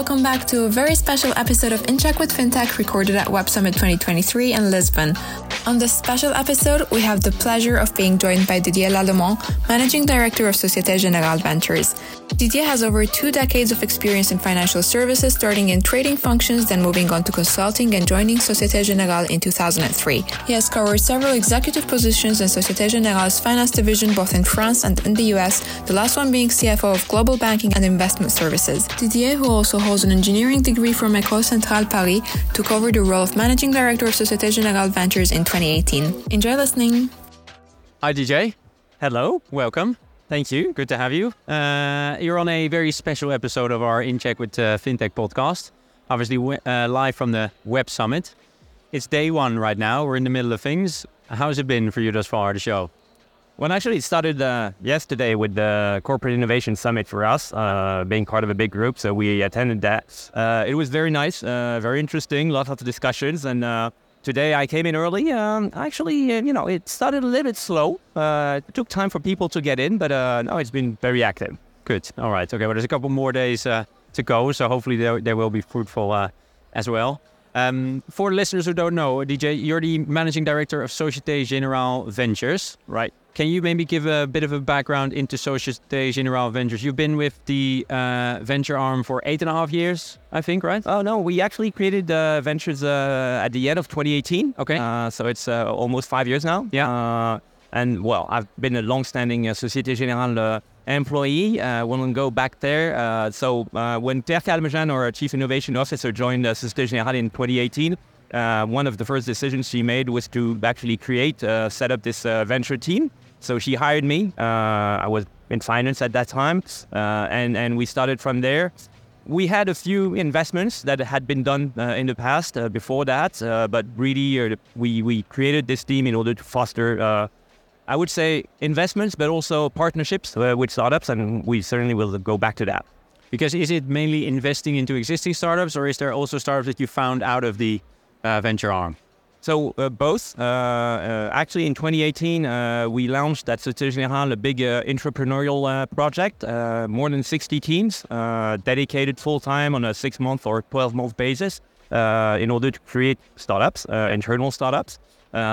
welcome back to a very special episode of In Check with FinTech recorded at Web Summit 2023 in Lisbon. On this special episode, we have the pleasure of being joined by Didier Lallemand, Managing Director of Societe Generale Ventures. Didier has over two decades of experience in financial services, starting in trading functions, then moving on to consulting and joining Societe Generale in 2003. He has covered several executive positions in Societe Generale's finance division both in France and in the US, the last one being CFO of Global Banking and Investment Services. Didier, who also holds an engineering degree from École Centrale Paris, took over the role of Managing Director of Societe Generale Ventures in 2018. Enjoy listening. Hi, DJ. Hello. Welcome. Thank you. Good to have you. Uh, you're on a very special episode of our In Check with uh, FinTech podcast. Obviously, uh, live from the Web Summit. It's day one right now. We're in the middle of things. How's it been for you thus far, the show? Well, actually, it started uh, yesterday with the Corporate Innovation Summit for us, uh, being part of a big group. So we attended that. Uh, it was very nice, uh, very interesting, lots of discussions. And uh, today I came in early. Um, actually, uh, you know, it started a little bit slow. it took time for people to get in, but uh, no, it's been very active. Good. All right. Okay. Well, there's a couple more days uh, to go. So hopefully they, they will be fruitful as well. Um, for listeners who don't know, DJ, you're the managing director of Societe Generale Ventures. Right. Can you maybe give a bit of a background into Societe Generale Ventures? You've been with the uh, venture arm for eight and a half years, I think, right? Oh no, we actually created uh, Ventures uh, at the end of 2018. Okay. Uh, so it's uh, almost five years now. Yeah. Uh, and well, I've been a long-standing Societe Generale employee. Uh, we'll go back there. Uh, so uh, when Claire Calmejane, our Chief Innovation Officer, joined uh, Societe Generale in 2018, uh, one of the first decisions she made was to actually create, uh, set up this uh, venture team. So she hired me. I was in finance at that time, and and we started from there. We had a few investments that had been done in the past before that, but really we we created this team in order to foster I would say investments, but also partnerships uh, with startups, and we certainly will go back to that. Because is it mainly investing into existing startups, or is there also startups that you found out of the uh, venture arm? So uh, both. Uh, uh, actually, in 2018, uh, we launched at Societe Generale a big entrepreneurial project. more than 60 teams dedicated full time on a six month or 12 month basis in order to create startups, internal startups.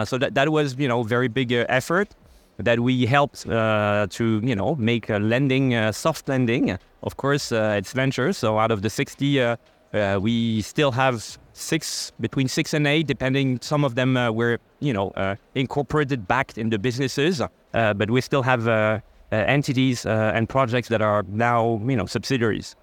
so that that was you know very big effort that we helped uh, to you know make a lending uh, soft lending. Of course uh, it's venture so out of the 60 uh, uh, we still have six between six and eight depending some of them uh, were you know incorporated back in the businesses but we still have entities and projects that are now you know subsidiaries.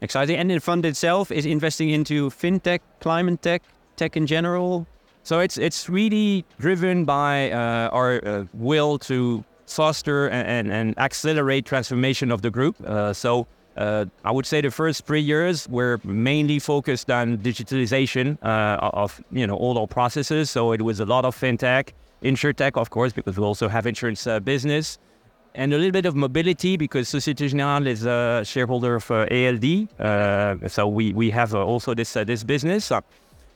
Exciting. And the fund itself is investing into fintech climate tech tech in general so it's it's really driven by uh, our uh, will to foster and, and, accelerate transformation of the group. Uh, so uh, I would say the first three years were mainly focused on digitalization uh, of you know all our processes. So it was a lot of fintech, insurtech, of course, because we also have insurance uh, business. And a little bit of mobility because Societe Generale is a shareholder of ALD, so we, we have also this this business.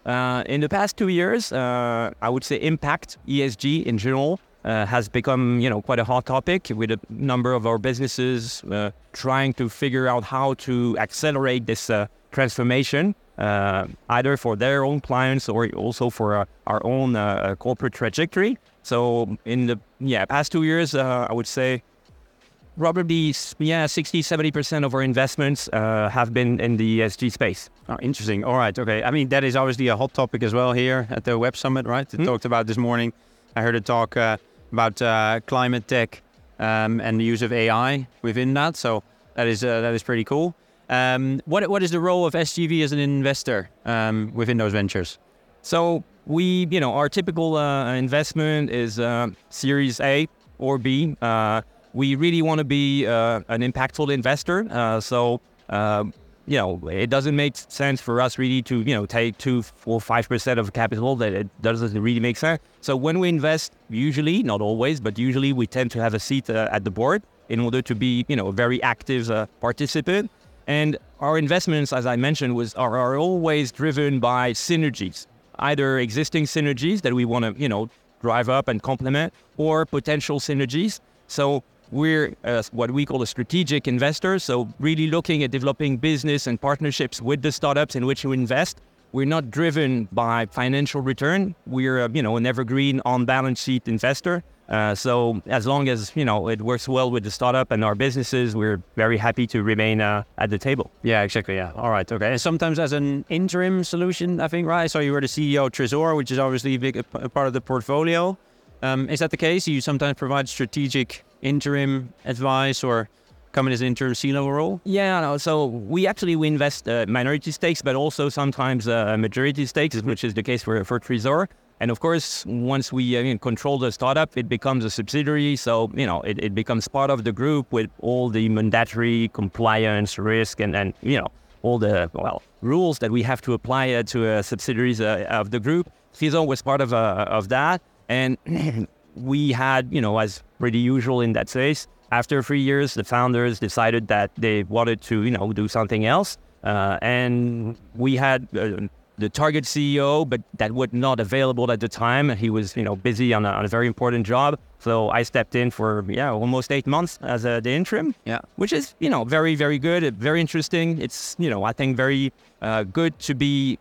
Uh, in the past two years, uh, I would say impact ESG in general uh, has become, you know, quite a hot topic with a number of our businesses uh, trying to figure out how to accelerate this uh, transformation, uh, either for their own clients or also for our own corporate trajectory. So in the yeah past two years, I would say probably yeah 60 70% of our investments uh, have been in the ESG space. Oh, interesting. All right okay. I mean that is obviously a hot topic as well here at the web summit right? Mm-hmm. talked about this morning. I heard a talk uh, about uh, climate tech um, and the use of ai within that. So that is uh, that is pretty cool. Um, what what is the role of sgv as an investor um, within those ventures? So we you know our typical uh, investment is uh, series a or b we really want to be uh, an impactful investor. Uh, so, uh, you know, it doesn't make sense for us really to, you know, take two, four, five percent of capital. That it doesn't really make sense. So when we invest, usually, not always, but usually, we tend to have a seat uh, at the board in order to be, you know, a very active uh, participant. And our investments, as I mentioned, was are, are always driven by synergies, either existing synergies that we want to, you know, drive up and complement, or potential synergies. So we're uh, what we call a strategic investor. So really looking at developing business and partnerships with the startups in which we invest. We're not driven by financial return. We're, uh, you know, an evergreen on balance sheet investor. Uh, so as long as you know it works well with the startup and our businesses, we're very happy to remain uh, at the table. Yeah, exactly. Yeah. All right. Okay. And sometimes as an interim solution, I think, right? So you were the CEO of Treezor, which is obviously a big a part of the portfolio. Um, is that the case? You sometimes provide strategic interim advice or come in as an interim C-level role? Yeah, no, so we actually we invest uh, minority stakes, but also sometimes uh, majority stakes, which is the case for for Treezor. And of course, once we uh, control the startup, it becomes a subsidiary. So, you know, it, it becomes part of the group with all the mandatory compliance risk and, and you know, all the, well, rules that we have to apply uh, to uh, subsidiaries uh, of the group. Treezor was part of, uh, of that. And we had, you know, as pretty usual in that case, after three years, the founders decided that they wanted to, you know, do something else. Uh, and we had the target CEO, but that was not available at the time. He was, you know, busy on a, on a very important job. So I stepped in for yeah almost eight months as a, the interim. Yeah, which is you know very very good, very interesting. It's you know I think very uh, good to be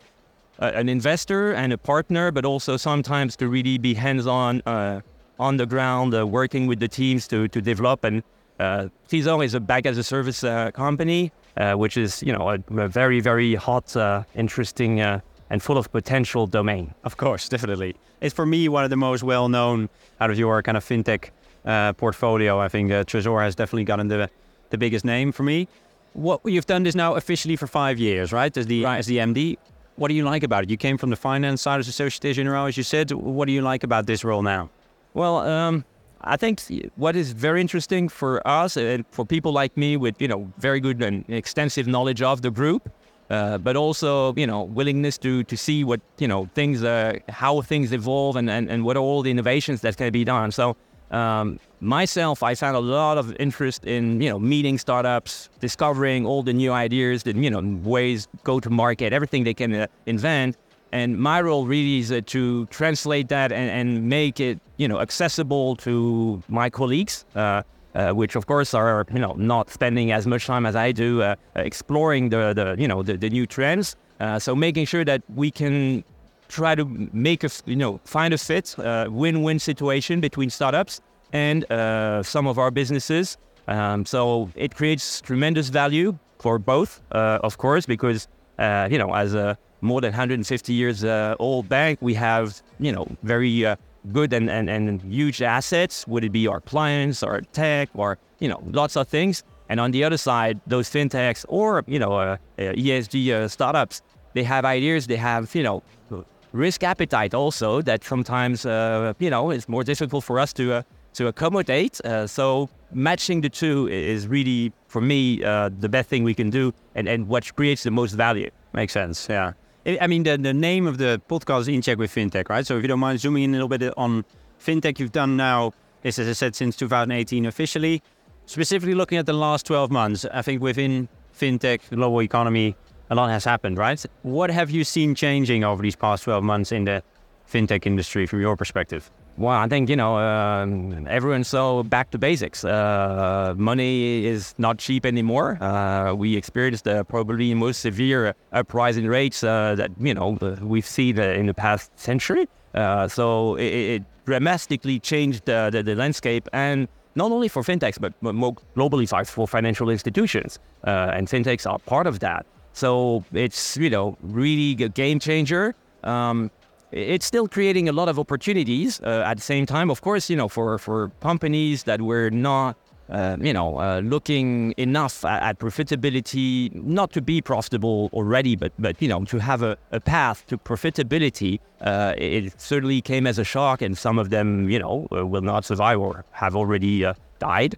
an investor and a partner, but also sometimes to really be hands on uh, on the ground, uh, working with the teams to to develop. And uh, is a bank as a service uh, company uh, which is you know a, a very very hot, uh, interesting, uh, and full of potential domain. Of course, definitely. It's for me one of the most well known out of your kind of fintech uh, portfolio. I think uh, Treezor has definitely gotten the the biggest name for me. What you've done this now officially for five years, right? As the right. as the MD. What do you like about it? You came from the finance side of the Societe Generale, as you said. What do you like about this role now? Well, um, I think what is very interesting for us and for people like me with you know very good and extensive knowledge of the group, uh, but also you know willingness to to see what you know things uh, how things evolve and, and and what are all the innovations that can be done. So um, myself, I found a lot of interest in you know meeting startups, discovering all the new ideas, the you know ways go to market, everything they can uh, invent, and my role really is uh, to translate that and, and, make it, you know, accessible to my colleagues, uh, uh, which of course are, you know, not spending as much time as I do uh, exploring the, the, you know, the, the new trends. Uh, so making sure that we can try to make a, you know, find a fit, uh, win-win situation between startups and some of our businesses. Um, so it creates tremendous value for both, of course, because you know, as a more than 150 years uh, old bank, we have, you know, very uh, good and, and, and huge assets. Would it be our clients, our tech, or, you know, lots of things. And on the other side, those fintechs or, you know, uh, uh ESG uh, startups, they have ideas, they have, you know, risk appetite also that sometimes, uh, you know, it's more difficult for us to, uh, to accommodate. Uh, so matching the two is really, for me, uh, the best thing we can do and, and what creates the most value. Makes sense, yeah. I mean, the, the name of the podcast is In Check with FinTech, right? So if you don't mind zooming in a little bit on FinTech, you've done now, as I said, since 2018 officially. Specifically looking at the last 12 months, I think within FinTech, global economy, a lot has happened, right? What have you seen changing over these past 12 months in the FinTech industry from your perspective? Well, I think you know uh, everyone's so back to basics. Uh, money is not cheap anymore. Uh, we experienced uh, probably most severe uprise in rates uh, that you know we've seen in the past century. Uh, so it, it, dramatically changed the, the, landscape, and not only for fintechs but more globally for financial institutions. and fintechs are part of that. So it's you know really a game changer. Um, it's still creating a lot of opportunities uh, at the same time. Of course, you know, for, for companies that were not, uh, you know, uh, looking enough at, at, profitability, not to be profitable already, but, but you know, to have a, a path to profitability, uh, it certainly came as a shock. And some of them, you know, uh, will not survive or have already uh, died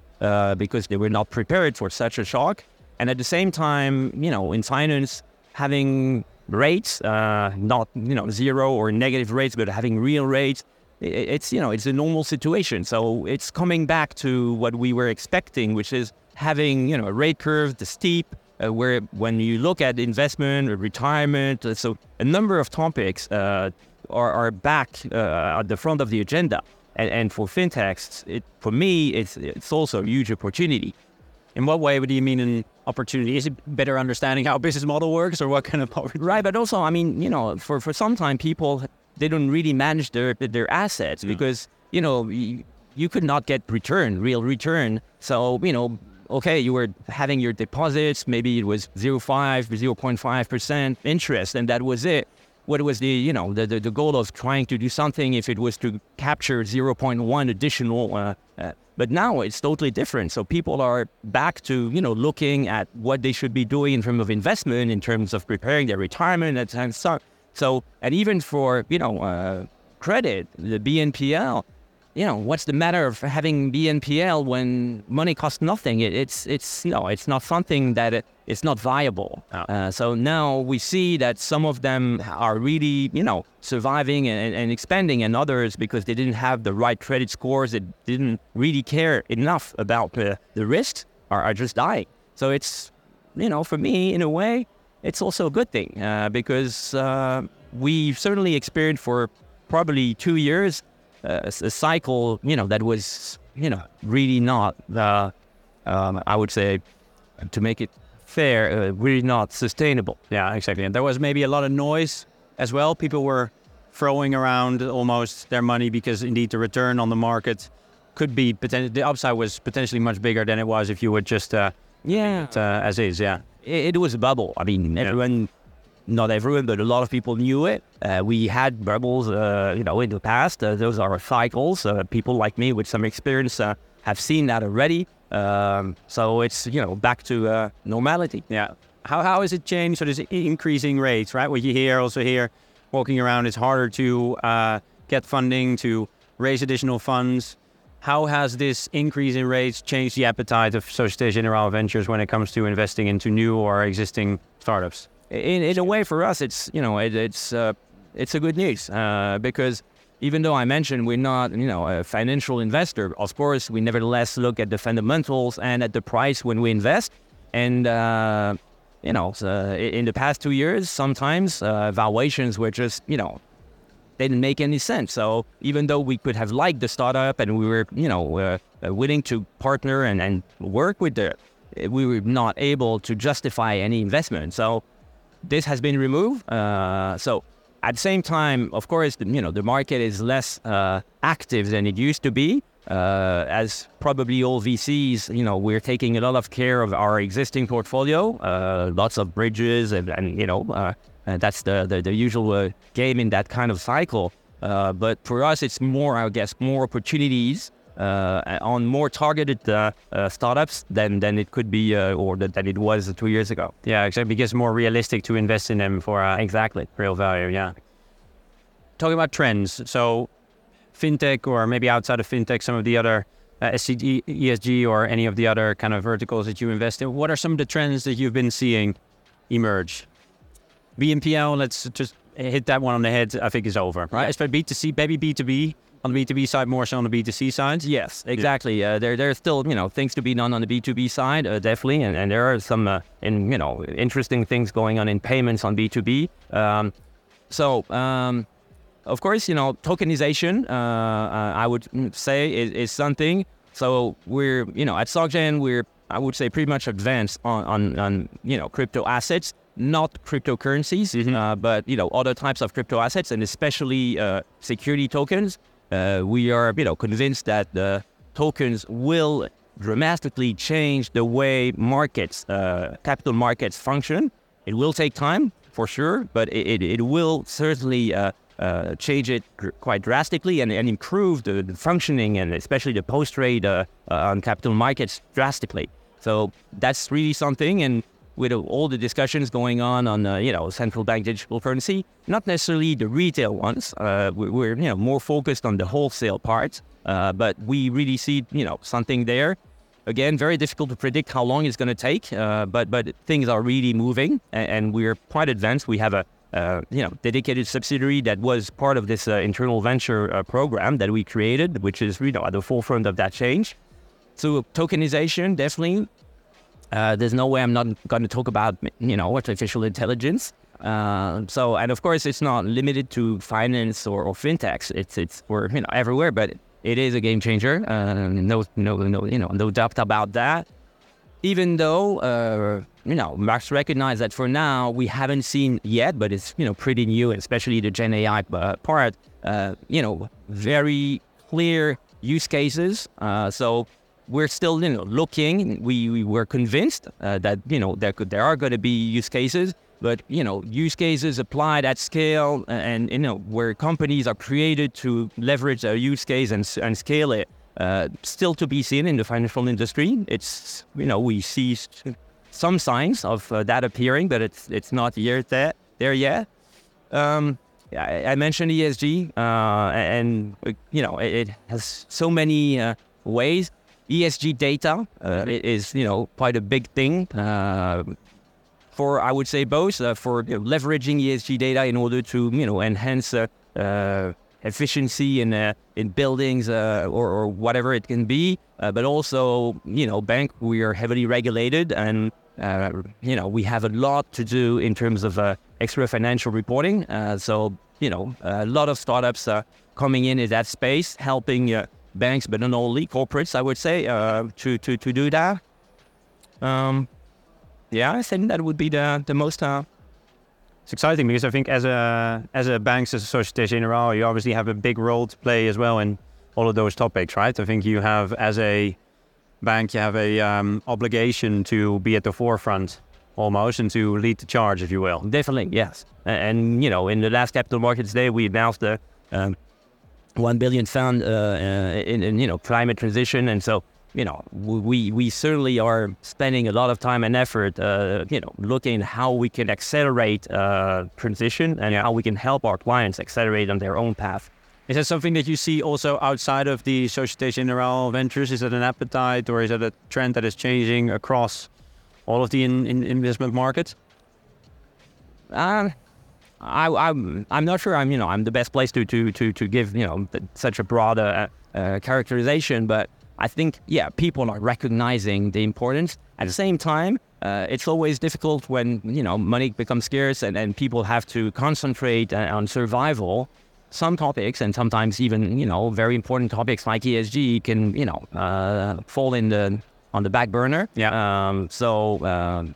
because they were not prepared for such a shock. And at the same time, you know, in finance, having rates, uh, not you know zero or negative rates, but having real rates. It's you know it's a normal situation. So it's coming back to what we were expecting, which is having you know a rate curve, the steep, uh, where when you look at investment or retirement, uh, so a number of topics uh, are, are back uh, at the front of the agenda. And, and for fintechs, it, for me, it's it's also a huge opportunity. In what way do you mean an opportunity? Is it better understanding how business model works, or what kind of opportunity? Right, but also, I mean, you know, for for some time, people they don't really manage their their assets Yeah. because you know you, you could not get return, real return. So you know, okay, you were having your deposits, maybe it was 0.5, 0.5 percent interest, and that was it. What was the you know the, the the goal of trying to do something if it was to capture 0.1 additional? Uh, uh, but now it's totally different. So people are back to you know looking at what they should be doing in terms of investment, in terms of preparing their retirement, and- so so, and even for you know uh, credit, the BNPL, you know, what's the matter of having BNPL when money costs nothing? It, it's it's no, it's not something that it, it's not viable. Ah. Uh, so now we see that some of them are really you know surviving and, and expanding, and others because they didn't have the right credit scores, they didn't really care enough about uh, the risks, are, are just dying. So it's you know, for me, in a way, it's also a good thing uh, because uh, we certainly experienced for probably two years a, a cycle, you know, that was, you know, really not, uh, um, I would say, to make it fair, uh, really not sustainable. Yeah, exactly. And there was maybe a lot of noise as well. People were throwing around almost their money because indeed the return on the market could be potentially the upside was potentially much bigger than it was if you would just uh, Yeah, uh, as is. Yeah. it, it was a bubble. I mean, everyone, not everyone, but a lot of people knew it. Uh, we had bubbles, uh, you know, in the past. Uh, those are cycles. Uh, people like me with some experience uh, have seen that already. Um, so it's you know back to uh, normality. Yeah. How how has it changed? So there's increasing rates, right? What you hear also here, walking around, it's harder to uh, get funding to raise additional funds. How has this increase in rates changed the appetite of Societe Generale Ventures when it comes to investing into new or existing startups? In, in a way for us it's you know it, it's uh, it's a good news uh, because even though I mentioned we're not you know a financial investor of course we nevertheless look at the fundamentals and at the price when we invest and uh, you know so in the past two years sometimes uh, valuations were just you know they didn't make any sense. So even though we could have liked the startup and we were, you know, uh, uh, willing to partner and, and work with the, we were not able to justify any investment. So this has been removed. Uh, so at the same time, of course, you know, the market is less uh, active than it used to be. Uh, as probably all VCs, you know, we're taking a lot of care of our existing portfolio, uh, lots of bridges, and, and you know, uh, and that's the, the, the usual uh, game in that kind of cycle. But for us, it's more, I guess, more opportunities on more targeted uh, uh, startups than, than it could be uh, or that, than it was two years ago. Yeah, exactly. Because it's more realistic to invest in them for uh, Exactly. real value. Yeah. Talking about trends, so fintech or maybe outside of fintech, some of the other uh, SCG, ESG or any of the other kind of verticals that you invest in. What are some of the trends that you've been seeing emerge? BNPL, let's just hit that one on the head. I think is over, right? Yeah. Especially B2C, maybe B2B on the B2B side more so on the B2C side. Yes, exactly. Uh, there, there's still you know things to be done on the B2B side, uh, definitely, and, and there are some uh, in you know interesting things going on in payments on B2B. Um, so um, of course, you know tokenization. Uh, uh, I would say is, is something. So we're you know at SocGen we're I would say pretty much advanced on on, on you know crypto assets. Not cryptocurrencies, uh, but you know other types of crypto assets, and especially uh, security tokens. Uh, we are, you know, convinced that the tokens will dramatically change the way markets, uh, capital markets function. It will take time, for sure, but it, it, it will certainly uh, uh, change it dr- quite drastically and, and improve the, the functioning and especially the post-trade uh, uh, on capital markets drastically. So that's really something. And with all the discussions going on on uh, you know central bank digital currency, not necessarily the retail ones. Uh, we- we're you know more focused on the wholesale part, uh, but we really see you know something there. Again, very difficult to predict how long it's going to take, uh, but but things are really moving, and, and we're quite advanced. We have a uh, you know dedicated subsidiary that was part of this uh, internal venture program that we created, which is you know at the forefront of that change. So tokenization, definitely. Uh, there's no way I'm not going to talk about, you know, artificial intelligence. Uh, so, and of course, it's not limited to finance or, or fintechs. It's it's we're you know everywhere, but it is a game changer. Uh, no, no, no, you know, no doubt about that. Even though, uh, you know, Max recognized that for now we haven't seen yet, but it's you know pretty new, especially the Gen AI uh, part. Uh, you know, very clear use cases. Uh, so we're still you know looking. We, we were convinced uh, that you know there could there are going to be use cases, but you know use cases applied at scale and you know where companies are created to leverage a use case and and scale it. Uh, still to be seen in the financial industry. It's you know we see some signs of uh, that appearing, but it's it's not yet there there yet. Um, I, I, mentioned ESG, uh, and you know it, it, has so many uh, ways. ESG data uh, is you know quite a big thing uh, for I would say both uh, for you know, leveraging ESG data in order to you know enhance uh, uh, efficiency in uh, in buildings or, or, whatever it can be, but also you know bank we are heavily regulated and you know we have a lot to do in terms of extra financial reporting. so you know a lot of startups are coming in in that space, helping banks, but not only corporates, I would say, uh, to, to, to do that. Um, yeah, I think that would be the, the most. Uh, it's exciting because I think as a as a banks as a Societe Generale, you obviously have a big role to play as well in all of those topics, right? I think you have as a bank, you have a um, obligation to be at the forefront almost and to lead the charge, if you will. Definitely, yes. And, and you know, in the last Capital Markets Day, we announced the um, one billion fund uh, uh, in, in, you know climate transition, and so you know we we certainly are spending a lot of time and effort, uh, you know, looking how we can accelerate uh, transition and how we can help our clients accelerate on their own path. Is that something that you see also outside of the Societe Generale ventures? Is that an appetite, or is that a trend that is changing across all of the in, in investment markets? Um, I, I'm I'm not sure I'm you know I'm the best place to to to to give you know such a broader uh, uh, characterization, but I think yeah people are recognizing the importance. At the same time, uh, it's always difficult when you know money becomes scarce and, and people have to concentrate uh, on survival. Some topics and sometimes even you know very important topics like ESG can you know uh, fall in the on the back burner. Yeah. Um, so um,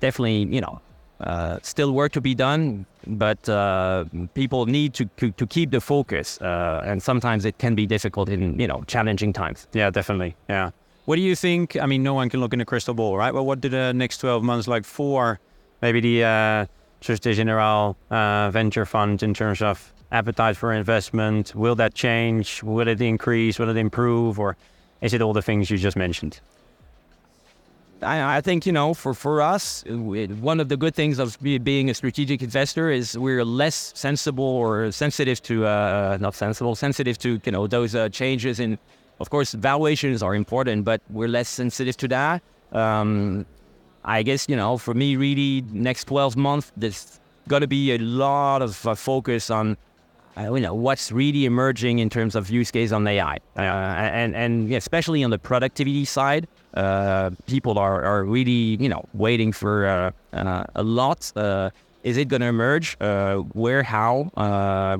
definitely you know uh, still work to be done, but uh, people need to, to, to keep the focus, uh, and sometimes it can be difficult in you know challenging times. Yeah, definitely. Yeah. What do you think? I mean, no one can look in a crystal ball, right? But what do the next twelve months like for maybe the uh, Societe Generale uh, venture fund in terms of appetite for investment? Will that change? Will it increase? Will it improve? Or is it all the things you just mentioned? I, I, think you know for for us one of the good things of being a strategic investor is we're less sensible or sensitive to uh, not sensible sensitive to you know those uh, changes in of course valuations are important but we're less sensitive to that. Um, I guess you know for me really next 12 months there's got to be a lot of uh, focus on uh, you know what's really emerging in terms of use case on AI, uh, and and especially on the productivity side, uh, people are, are really you know waiting for uh, uh, a lot. Uh, is it going to emerge? where? How?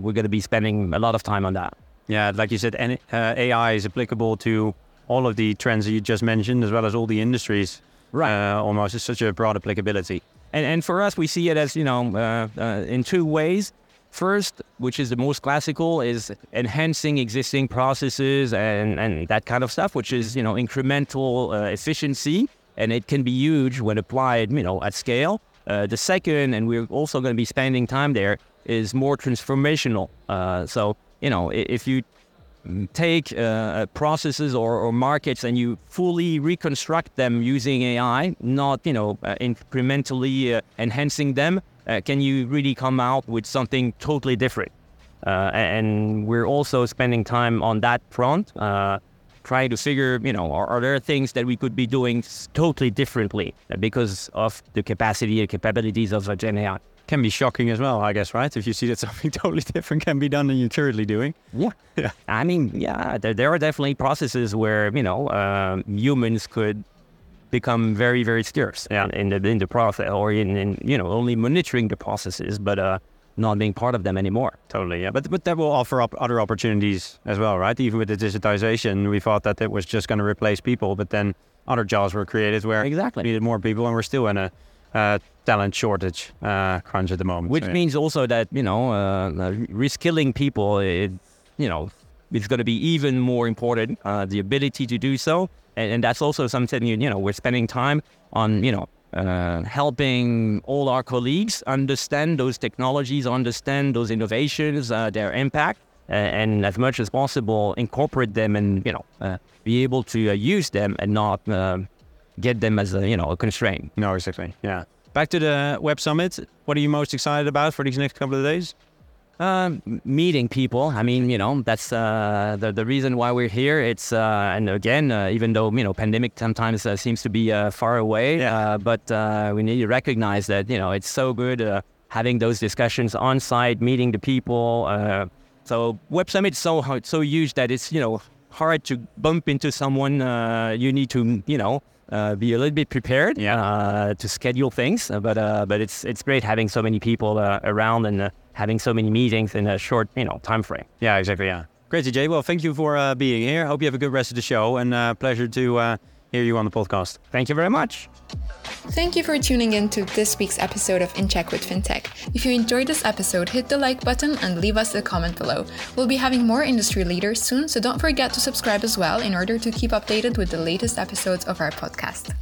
we're going to be spending a lot of time on that. Yeah, like you said, AI is applicable to all of the trends that you just mentioned, as well as all the industries. Right. almost, it's such a broad applicability. And and for us, we see it as you know in two ways. First, which is the most classical, is enhancing existing processes and, and that kind of stuff, which is, you know, incremental uh, efficiency. And it can be huge when applied, you know, at scale. Uh, the second, and we're also going to be spending time there, is more transformational. Uh, so, you know, if you take uh, uh, processes or, or, markets and you fully reconstruct them using AI, not, you know, uh, incrementally enhancing them, uh, can you really come out with something totally different? Uh, and we're also spending time on that front, uh, trying to figure, you know, are, are, there things that we could be doing totally differently because of the capacity and capabilities of a Gen AI? Can be shocking as well, I guess, right? If you see that something totally different can be done than you're currently doing. Yeah. yeah. I mean, yeah, there, there are definitely processes where, you know, uh, humans could become very very scarce yeah. in the in the process or in, in you know only monitoring the processes but uh not being part of them anymore. Totally, yeah. But but that will offer up other opportunities as well, right? Even with the digitization, we thought that it was just going to replace people, but then other jobs were created where Exactly. we needed more people, and we're still in a uh, talent shortage uh, crunch at the moment. Which So, yeah. means also that you know, uh, reskilling people, it, you know, is going to be even more important. Uh, the ability to do so, and, and that's also something you, you know we're spending time on. You know, uh, helping all our colleagues understand those technologies, understand those innovations, uh, their impact, uh, and as much as possible incorporate them, and you know, uh, be able to uh, use them and not uh, get them as a you know a constraint. No, exactly. Yeah. Back to the Web Summit. What are you most excited about for these next couple of days? Um, meeting people. I mean, you know, that's uh, the the reason why we're here. It's uh, and again, uh, even though you know, pandemic sometimes uh, seems to be uh, far away, Yeah. uh, but uh, we need to recognize that you know it's so good uh, having those discussions on site, meeting the people. Uh, so Web Summit is so hard, so huge that it's you know hard to bump into someone. Uh, you need to you know. Uh, be a little bit prepared Yeah. uh, to schedule things, uh, but uh, but it's it's great having so many people uh, around and uh, having so many meetings in a short you know time frame. Yeah, exactly. Yeah. Great, TJ. Well, thank you for uh, being here. Hope you have a good rest of the show, and uh, pleasure to uh, hear you on the podcast. Thank you very much. Thank you for tuning in to this week's episode of In Check with FinTech. If you enjoyed this episode, hit the like button and leave us a comment below. We'll be having more industry leaders soon, so don't forget to subscribe as well in order to keep updated with the latest episodes of our podcast.